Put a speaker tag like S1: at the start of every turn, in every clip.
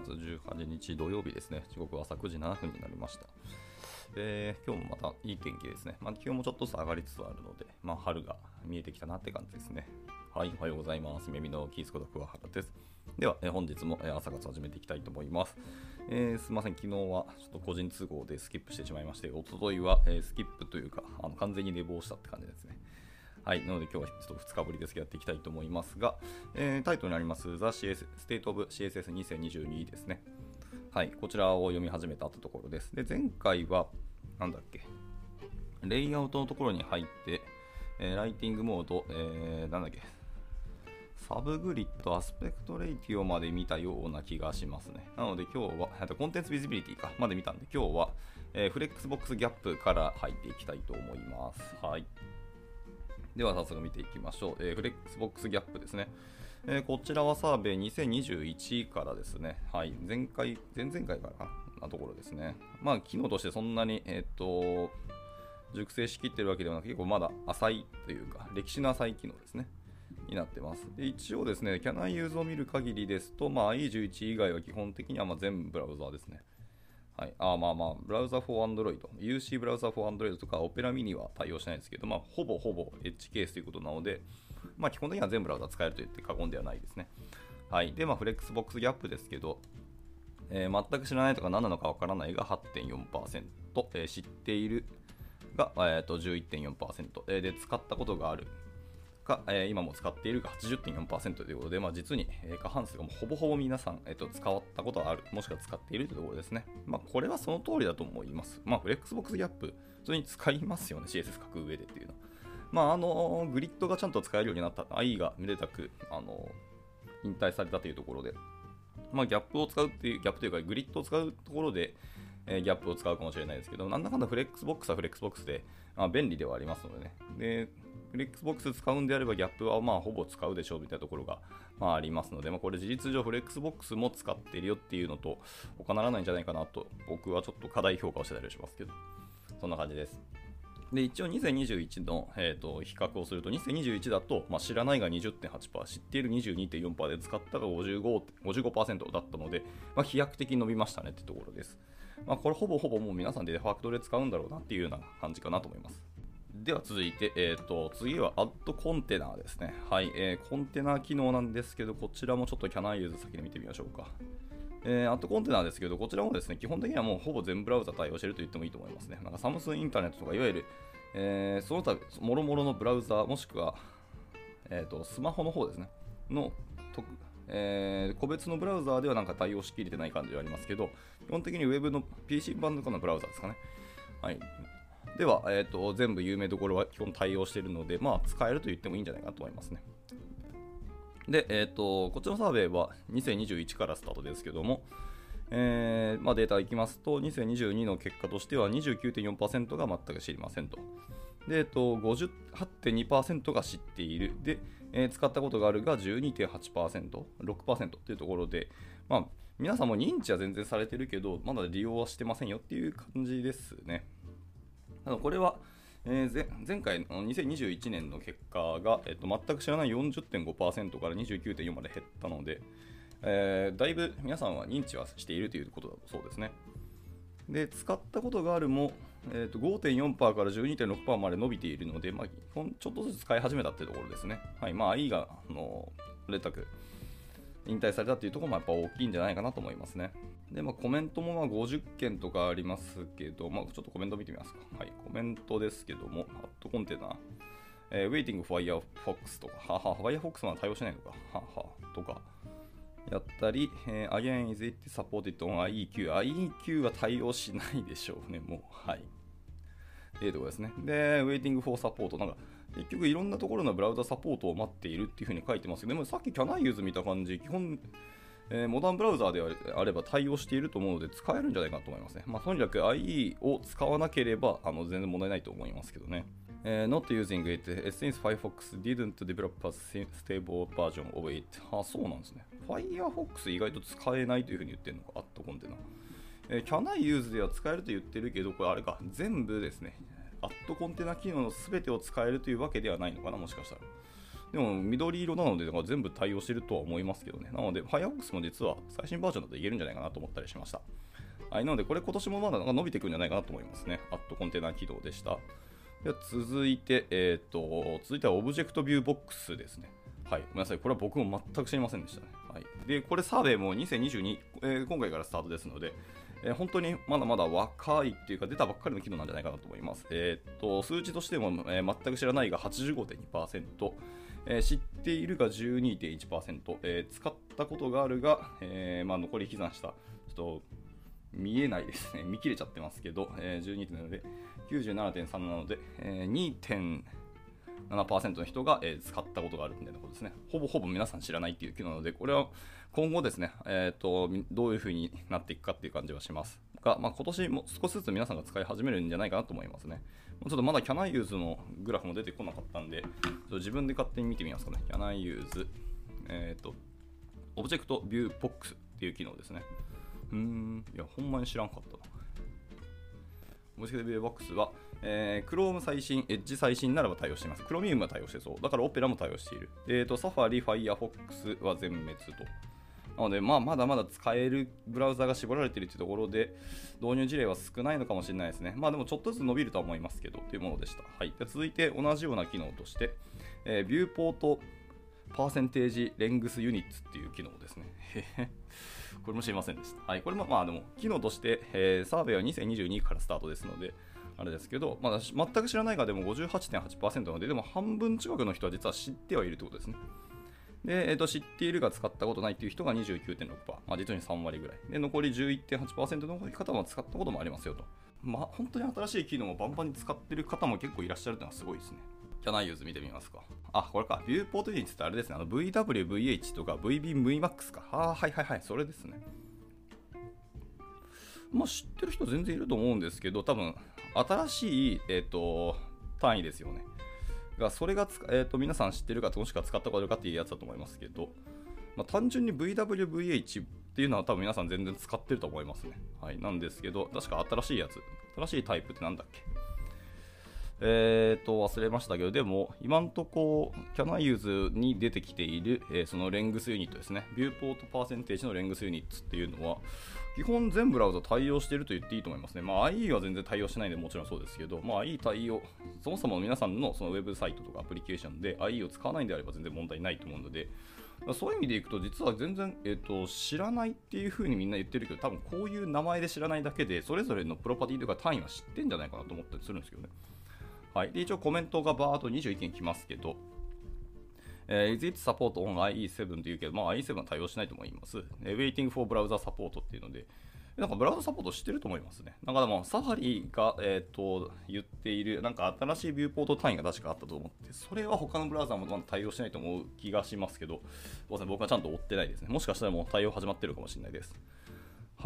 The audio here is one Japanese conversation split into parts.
S1: 月18日土曜日ですね。時刻は朝9時7分になりました。えー、今日もまたいい天気ですね。まあ、気温もちょっとずつ上がりつつあるので、まあ、春が見えてきたなって感じですね。はい、おはようございます。耳のキースこと桑原です。では、えー、本日も朝活始めていきたいと思います。えー、すみません、昨日はちょっと個人都合でスキップしてしまいまして、おとといは、えー、スキップというか、あの完全に寝坊したって感じですね。はい、なので今日はちょっと2日ぶりですけどやっていきたいと思いますが、えー、タイトルになります The CS State of CSS2022 ですね。はい、こちらを読み始めたところです。で、前回は、なんだっけ、レイアウトのところに入って、えー、 Writing Mode、えー、なんだっけ、 Subgrid、 Aspect Ratio まで見たような気がしますね。なので今日は、あと Content Visibility か、まで見たんで、今日は、えー、 Flexbox Gap から入っていきたいと思います。はい。では早速見ていきましょう。えー、 Flexbox Gap ですね。えー、こちらはサーベイ2021からですね。はい。前回、前々回からなところですね。まあ、機能としてそんなに、えっ、と、熟成しきってるわけではなく、結構まだ浅いというか、歴史の浅い機能ですね。になってます。で一応ですね、 Can I use を見る限りですと、まあ、 IE11 以外は基本的にはま全部ブラウザーですね。はい、あまあまあ、ブラウザ for Android、UC ブラウザ for Android とか Opera Mini は対応しないですけど、まあ、ほぼほぼエッジケースということなので、まあ、基本的には全ブラウザ使えると言って過言ではないですね。はい。で、まあ、 Flexbox Gap ですけど、えー、全く知らないとか何なのかわからないが8.4%、えー、知っているが、えー、と11.4%、えー、で、使ったことがあるが、え、今も使っているが80.4%ということで、まあ、実に、え、過半数がもうほぼほぼ皆さん、えーと、使ったことがある、もしくは使っているというところですね。まあ、これはその通りだと思います。まあ、 Flexbox Gap、普通に使いますよね、CSS 書く上でっていうのは。まあ、あのグリッドがちゃんと使えるようになった、 IE がめでたく、あの引退されたというところで、まあ、ギャップを使うっていう、ギャップというか、グリッドを使うところで、え、ギャップを使うかもしれないですけど、なんだかんだ Flexbox は Flexbox で、まあ、便利ではありますのでね。で、フレックスボックス使うんであればギャップはまあほぼ使うでしょうみたいなところがまあありますので、まあ、これ事実上フレックスボックスも使ってるよっていうのと他ならないんじゃないかなと僕はちょっと課題評価をしてたりしますけどそんな感じです。で一応2021の、えーと、比較をすると2021だと、まあ、知らないが20.8%知っている22.4%で使ったが 55%, 55だったので、まあ、飛躍的に伸びましたねってところです。まあ、これほぼほぼもう皆さんでデファクトで使うんだろうなっていうような感じかなと思います。では続いて、えーと、次はアッドコンテナーですね。はい、えー、コンテナ機能なんですけど、こちらもちょっとキャナイユーズ先に見てみましょうか。えー、アットコンテナーですけど、こちらもですね、基本的にはもうほぼ全ブラウザ対応してると言ってもいいと思いますね。なんかサムスンインターネットとか、いわゆる、えー、その他、もろもろのブラウザ、もしくは、えーと、スマホの方ですね、のえー、個別のブラウザーではなんか対応しきれてない感じはありますけど、基本的に Web の PC 版ののブラウザですかね。はい。では、えーと、全部有名どころは基本対応しているので、まあ、使えると言ってもいいんじゃないかと思いますね。で、えーと、こっちのサーベイは2021からスタートですけども、えーまあ、データいきますと、2022の結果としては29.4%が全く知りませんと。で、えっと、58.2%が知っている。で、えー、使ったことがあるが12.8%、6%というところで、まあ、皆さんも認知は全然されてるけど、まだ利用はしてませんよっていう感じですね。これは、えー、前回の2021年の結果が、えっと、全く知らない40.5%から29.4まで減ったので、えー、だいぶ皆さんは認知はしているということだそうですね。で、使ったことがあるも、えー、と5.4%から12.6%まで伸びているので、まあ、ちょっとずつ使い始めたってところですね。はい、まあ、いが、あの、レタク、引退されたっていうところもやっぱ大きいんじゃないかなと思いますね。で、まあ、コメントもまあ50件とかありますけど、まあ、ちょっとコメント見てみますか。はい、コメントですけども、ハットコンテナ、えー、Waiting for Firefox とか、はは、Firefox は対応しないのか、はは、とか、やったり、えー、Again is it supported on IEQ。IEQ は対応しないでしょうね、もう。はい。っていうとこですね。で、Waiting for Support。なんか、結局いろんなところのブラウザサポートを待っているっていうふうに書いてますけど、でもさっき Can I use 見た感じ、基本、えー、モダンブラウザーであれば対応していると思うので使えるんじゃないかなと思いますね。まあ、とにかく IE を使わなければあの全然問題ないと思いますけどね。Uh, not using it since Firefox didn't develop a stable version of it. あ、そうなんですね。Firefox 意外と使えないというふうに言ってるのか、アットコンテナ。えー、Can I use では使えると言ってるけど、これあれか、全部ですね。アットコンテナ機能の全てを使えるというわけではないのかな、もしかしたら。でも緑色なので全部対応してるとは思いますけどね。なので Firefox も実は最新バージョンだといけるんじゃないかなと思ったりしました。はい、なのでこれ今年もまだ伸びていくんじゃないかなと思いますね。アットコンテナ起動でした。で続いて、えっ、ー、と、続いては Object View Box ですね。はい、ごめんなさい。これは僕も全く知りませんでしたね。はい、で、これサーベイも2022、えー、今回からスタートですので、えー、本当にまだまだ若いっていうか出たばっかりの機能なんじゃないかなと思います。えー、っと、数値としても、えー、全く知らないが85.2%、えー、知っているが12.1%、えー、使ったことがあるが、えーまあ、残り誤差んした、ちょっと見えないですね。見切れちゃってますけど、えー、12点なので、97.3なので、えー、2.7%の人が、え、使ったことがあるみたいなことですね。ほぼほぼ皆さん知らないっていう機能なので、これは今後ですね、えーと、どういう風になっていくかっていう感じはします。が、まあ、今年も少しずつ皆さんが使い始めるんじゃないかなと思いますね。ちょっとまだキャナイユーズのグラフも出てこなかったんで、ちょっと自分で勝手に見てみますかね。キャナイユーズ、えっ、ー、と、Object View Box っていう機能ですね。うーん、いや、ほんまに知らんかったな。 Object View Box は、えー、Chrome 最新、Edge 最新ならば対応しています。Chromium は対応してそう。だから Opera も対応している。えっ、ー、と、Safari、Firefox は全滅と。なので、まあ、まだまだ使えるブラウザが絞られているというところで、導入事例は少ないのかもしれないですね。まあでもちょっとずつ伸びるとは思いますけど、というものでした。はい、で続いて同じような機能として、えー、 Viewport Percentage Length Units っていう機能ですね。これも知りませんでした。はい、これもまあでも、機能として、えー、サーベイは2022からスタートですので、あれですけど、まだ全く知らないがでも58.8%なので、でも半分近くの人は実は知ってはいるということですね。で、えー、と知っているが使ったことないという人が29.6%、まあ、実に3割ぐらい。で、残り11.8%の方は使ったこともありますよと。まあ、本当に新しい機能をバンバンに使ってる方も結構いらっしゃるというのはすごいですね。キャナイユーズ見てみますか。あ、これか。ビューポートユニットってあれですね。VWVH とか VBVMAX か。ああはいはいはい。それですね。まあ知ってる人全然いると思うんですけど、多分、新しい、えっ、ー、と、単位ですよね。が、それがえーと、皆さん知ってるか、もしくは使ったことあるかっていうやつだと思いますけど、まあ、単純に VWVH っていうのは多分皆さん全然使ってると思いますね。はい。なんですけど、確か新しいやつ、新しいタイプって何だっけ？えーと、忘れましたけど、でも、今んとこ、キャナユーズに出てきている、えー、そのレングスユニットですね。ビューポートパーセンテージのレングスユニットっていうのは、基本全ブラウザ対応していると言っていいと思いますね。まあ、IE は全然対応してないんでもちろんそうですけど、まあ、IE 対応、そもそも皆さんのそのウェブサイトとかアプリケーションで IE を使わないんであれば全然問題ないと思うので、そういう意味でいくと、実は全然、えーと、知らないっていう風にみんな言ってるけど、多分こういう名前で知らないだけで、それぞれのプロパティとか単位は知ってんじゃないかなと思ったりするんですけどね。はい。で、一応コメントがバーっと21件来ますけど、えー、is it support on IE7 というけど、まあ、IE7 は対応しないと思います。えー、waiting for browser support っていうので、なんかブラウザサポートしてると思いますね。なんかでも、サファリが、えっ、ー、と、言っている、なんか新しいビューポート単位が確かあったと思って、それは他のブラウザもまだ対応しないと思う気がしますけど、僕はちゃんと追ってないですね。もしかしたらもう対応始まってるかもしれないです。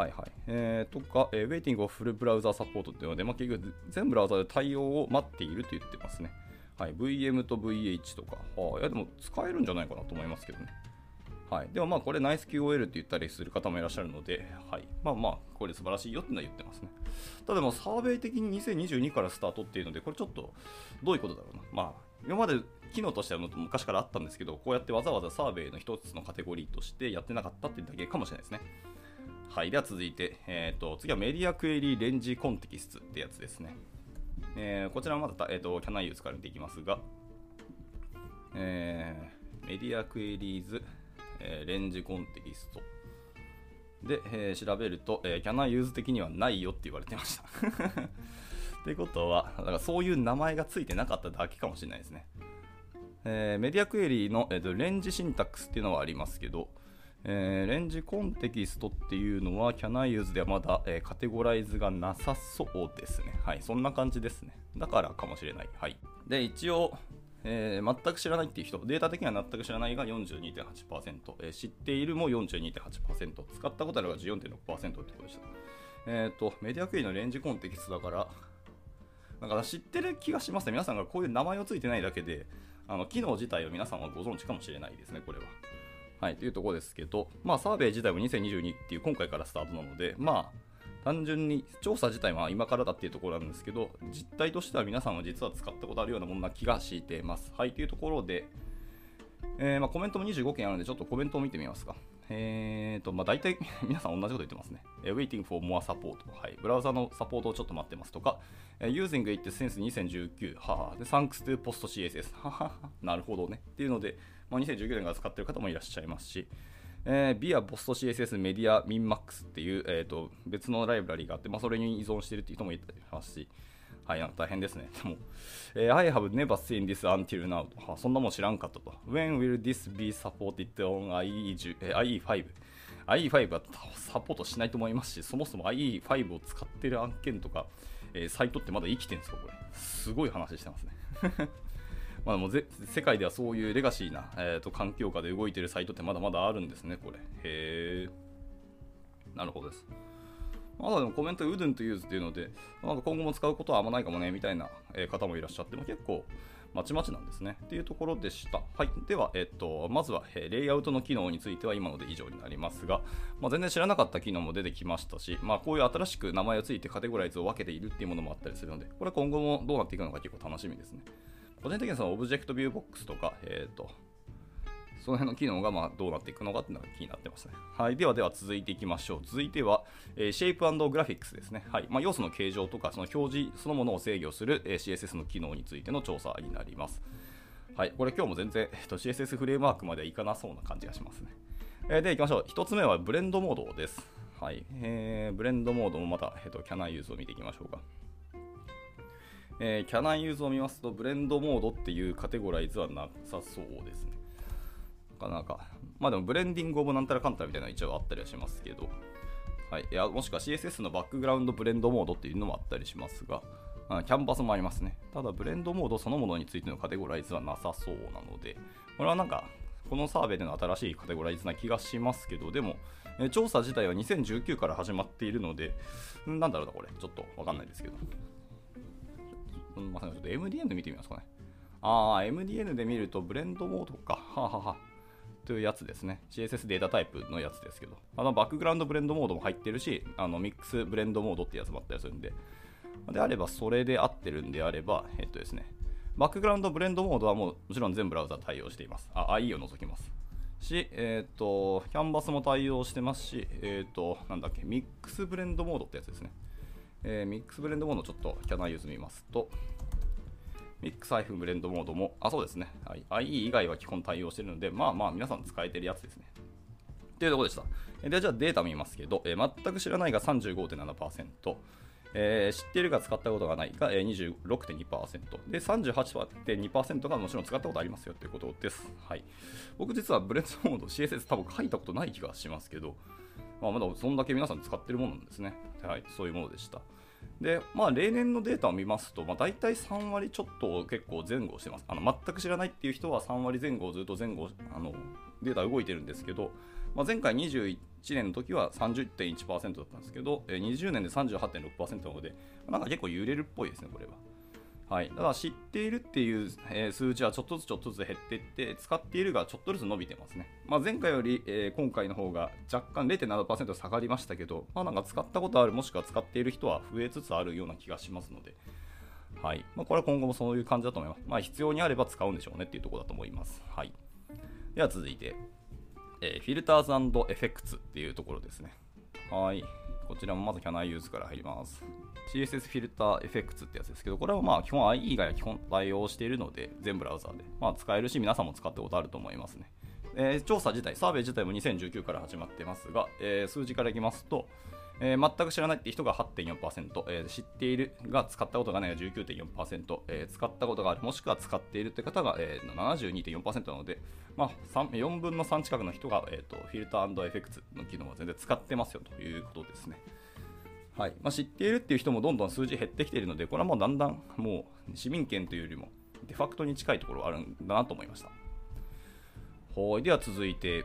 S1: はいはい。えー、とか、えー、Waiting of Full Browser Support っていうので、まあ、結局全ブラウザーで対応を待っていると言ってますね。はい。VM と VH とか。はあ、いやでも使えるんじゃないかなと思いますけどね。はい、でもまあこれ NiceQOL って言ったりする方もいらっしゃるので、はい、まあまあこれ素晴らしいよってのは言ってますね。ただもサーベイ的に2022からスタートっていうので、これちょっとどういうことだろうな。まあ今まで機能としては昔からあったんですけど、こうやってわざわざサーベイの一つのカテゴリーとしてやってなかったっていうだけかもしれないですね。はい、では続いて、えーと、次はメディアクエリーレンジコンテキストってやつですね。えー、こちらはまだ、えーと、 Can I use から見ていきますが、えー、 Media Queries えー、 Range Context。で、えー、調べると、えー、 Can I use 的にはないよって言われてました。ってことは、だからそういう名前がついてなかっただけかもしれないですね。えー、 Media Query の、えーと、 Range Syntax っていうのはありますけど、えー、 Range Context っていうのは、 Can I use ではまだ、えー、カテゴライズがなさそうですね。はい、そんな感じですね。だからかもしれない。はい。で、一応、えー、全く知らないっていう人、データ的には全く知らないが42.8%、えー、知っているも42.8%、使ったことあるが14.6%ってことでした。えっ、ー、と、メディアクエリのレンジコンテキストだから、だか知ってる気がしますね。皆さんがこういう名前をついてないだけで、あの機能自体を皆さんはご存知かもしれないですね、これは。はい、というところですけど、まあ、サーベイ自体も2022っていう今回からスタートなので、まあ、単純に調査自体は今からだっていうところなんですけど、実態としては皆さんは実は使ったことあるようなものな気がしています。はい、というところで、えー、ま、コメントも25件あるので、ちょっとコメントを見てみますか。えーと、まあ、大体 皆さん同じこと言ってますね。waiting for more support。はい。ブラウザのサポートをちょっと待ってますとか、using it since 2019。はは。で、thanks to post CSS。ははは。なるほどね。っていうので、まあ、2019年から使ってる方もいらっしゃいますし、えー、ビアポスト CSS メディアミンマックスっていう、えーと、別のライブラリがあって、まあ、それに依存しているっていう人もいますし、はい、大変ですね。でも、えー、I have never seen this until now と、はそんなもん知らんかったと。When will this be supported on IE10、えー、IE5? IE5 はサポートしないと思いますし、そもそも IE5 を使ってる案件とか、えー、サイトってまだ生きてるんですか、これ。すごい話してますね。まあ、もう世界ではそういうレガシーな、えーと、環境下で動いてるサイトってまだまだあるんですね、これ。へー。なるほどです。まだでもコメント wouldn't use っていうので、なんか今後も使うことはあんまないかもね、みたいな方もいらっしゃって、も結構、まちまちなんですね。っていうところでした。はい。では、えっと、まずは、えレイアウトの機能については今ので以上になりますが、まあ、全然知らなかった機能も出てきましたし、まあ、こういう新しく名前をついてカテゴライズを分けているっていうものもあったりするので、これ今後もどうなっていくのか結構楽しみですね。個人的にはその Object View Box とか、えっ、と、その辺の機能がまあどうなっていくのかっていうのが気になってますね。はい。ではでは続いていきましょう。続いては、えー、 Shape Graphics ですね。はい。まあ、要素の形状とか、その表示そのものを制御する、えー、CSS の機能についての調査になります。はい。これ今日も全然、えっと、CSS フレームワークまではいかなそうな感じがしますね。えー、で、いきましょう。1つ目は Blend Mode です。はい。えー、 Blend Mode もまた、えっと、 Can I use を見ていきましょうか。えー、 Can I use を見ますと、 Blend Mode っていうカテゴライズはなさそうですね。かなんか、まあでもブレンディングオブなんたらかんたらみたいなの一応あったりはしますけど、はい、いやもしくは CSS のバックグラウンドブレンドモードっていうのもあったりしますが、キャンバスもありますね。ただ、ブレンドモードそのものについてのカテゴライズはなさそうなので、これはなんか、このサーベイでの新しいカテゴライズな気がしますけど、でも、え調査自体は2019から始まっているので、なんだろうな、これ。ちょっとわかんないですけど。まあ、ちょっと MDN で見てみますかね。ああ、MDN で見るとブレンドモードか。はあ、ははというやつですね。CSS データタイプのやつですけど、あのバックグラウンドブレンドモードも入ってるし、あのミックスブレンドモードってやつもあったりするんで、であればそれで合ってるんであれば、えっとですね、バックグラウンドブレンドモードはもうもちろん全ブラウザ対応しています。あ、IE を除きます。し、えっ、ー、と、キャンバスも対応してますし、えっ、ー、と、なんだっけ、ミックスブレンドモードってやつですね。えー、ミックスブレンドモードちょっとキャナーユーズ見ますと、ミックスイフブレンドモードも、あ、そうですね。はい、IE 以外は基本対応してるので、まあまあ皆さん使えてるやつですね。というところでした。で、じゃあデータ見ますけど、えー、全く知らないが35.7%、えー、知っているが使ったことがないが、え、26.2%、で、38.2%がもちろん使ったことありますよということです。はい。僕実はブレンドモード CSS 多分書いたことない気がしますけど、まあ、まだそんだけ皆さん使ってるものなんですね。はい、そういうものでした。で、まあ、例年のデータを見ますと、まあ、大体3割ちょっと結構前後してます。あの全く知らないっていう人は3割前後ずっと前後あのデータ動いてるんですけど、まあ、前回21年の時は30.1%だったんですけど、20年で38.6%なので、なんか結構揺れるっぽいですね、これは。はい、だ知っているっていう、え、数字はちょっとずつちょっとずつ減っていって使っているがちょっとずつ伸びてますね、まあ、前回より、え、今回の方が若干0.7%下がりましたけど、まあ、なんか使ったことあるもしくは使っている人は増えつつあるような気がしますので、はい。まあ、これは今後もそういう感じだと思います、まあ、必要にあれば使うんでしょうねっていうところだと思います、はい、では続いて、えー、 Filters Effects っていうところですね。はい。こちらもまず Can I use から入ります。CSS フィルターエフェクツってやつですけど、これはまあ基本 IE 以外は基本対応しているので、全ブラウザーで、まあ、使えるし、皆さんも使ったことあると思いますね。えー、調査自体、サーベイ自体も2019から始まってますが、えー、数字からいきますと、えー、全く知らないって人が8.4%、えー、知っているが使ったことがないが19.4%、えー、使ったことがあるもしくは使っているって方が、えー、72.4%なので、まあ、4分の3近くの人が、えーと、フィルターエフェクツの機能を全然使ってますよということですね。はいまあ、知っているっていう人もどんどん数字減ってきているので、これはもうだんだんもう市民権というよりもデファクトに近いところがあるんだなと思いました。はい、では続いて、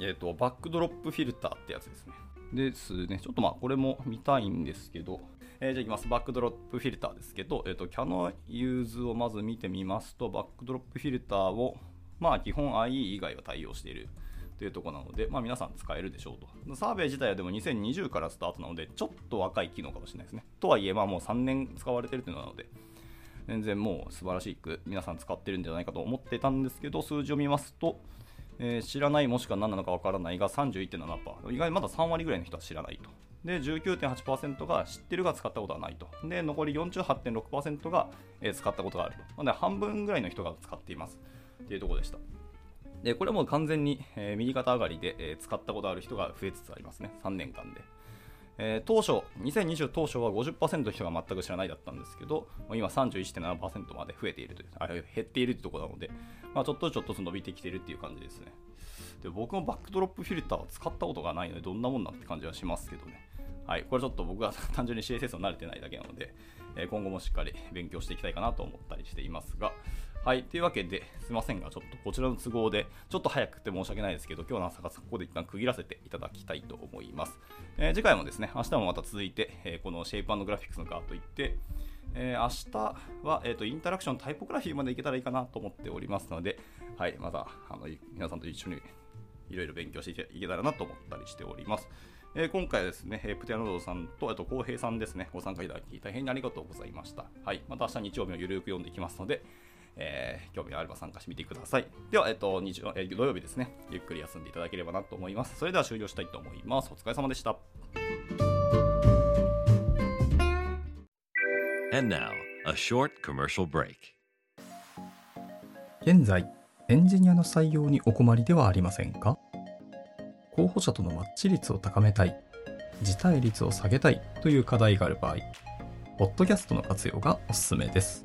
S1: えーと、 backdrop-filter ってやつですね。ですね。ちょっとまあこれも見たいんですけど、えー、じゃあいきます。 backdrop-filter ですけど、えっ、ー、と、 Can I use をまず見てみますと、 backdrop-filter を、まあ基本 IE 以外は対応しているというとこなので、まあ皆さん使えるでしょうと。サーベイ自体はでも2020からスタートなので、ちょっと若い機能かもしれないですね。とはいえ、まあもう3年使われてるというのなので、全然もう素晴らしく皆さん使ってるんじゃないかと思ってたんですけど、数字を見ますと、えー、知らないもしくは何なのかわからないが31.7%、意外にまだ3割ぐらいの人は知らないと。で、19.8%が知ってるが使ったことはないと。で、残り48.6%が、えー、使ったことがあると。なので、半分ぐらいの人が使っています。っていうところでした。で、これも完全に、えー、右肩上がりで、えー、使ったことある人が増えつつありますね。3年間で。えー、当初、2020当初は50%の人が全く知らないだったんですけど、今31.7%まで増えているという、あ減っているというところなので、まあ、ちょっとちょっと伸びてきているっていう感じですね。で僕もバックドロップフィルターは使ったことがないので、どんなもんなんて感じはしますけどね。はい、これちょっと僕は 単純に CSS を慣れてないだけなので、え今後もしっかり勉強していきたいかなと思ったりしていますが、はい、というわけで、すいませんが、ちょっとこちらの都合で、ちょっと早くて申し訳ないですけど、今日の朝がここで一旦区切らせていただきたいと思います。えー、次回もですね、明日もまた続いて、えー、このシェイプグラフィックスのカート行って、えー、明日は、えーと、インタラクションタイポグラフィーまでいけたらいいかなと思っておりますので、はい、またあの皆さんと一緒にいろいろ勉強していけたらなと思ったりしております。えー、今回はですね、プテアノドさんと、あと、浩平さんですね、ご参加いただき、大変にありがとうございました。はい、また明日日曜日をゆるく読んでいきますので、えー、興味があれば参加してみてください。では、えっと、日曜、えー、土曜日ですね、ゆっくり休んでいただければなと思います。それでは終了したいと思います。お疲れ様でした。
S2: 現在、エンジニアの採用にお困りではありませんか？候補者とのマッチ率を高めたい、辞退率を下げたいという課題がある場合、ポッドキャストの活用がおすすめです。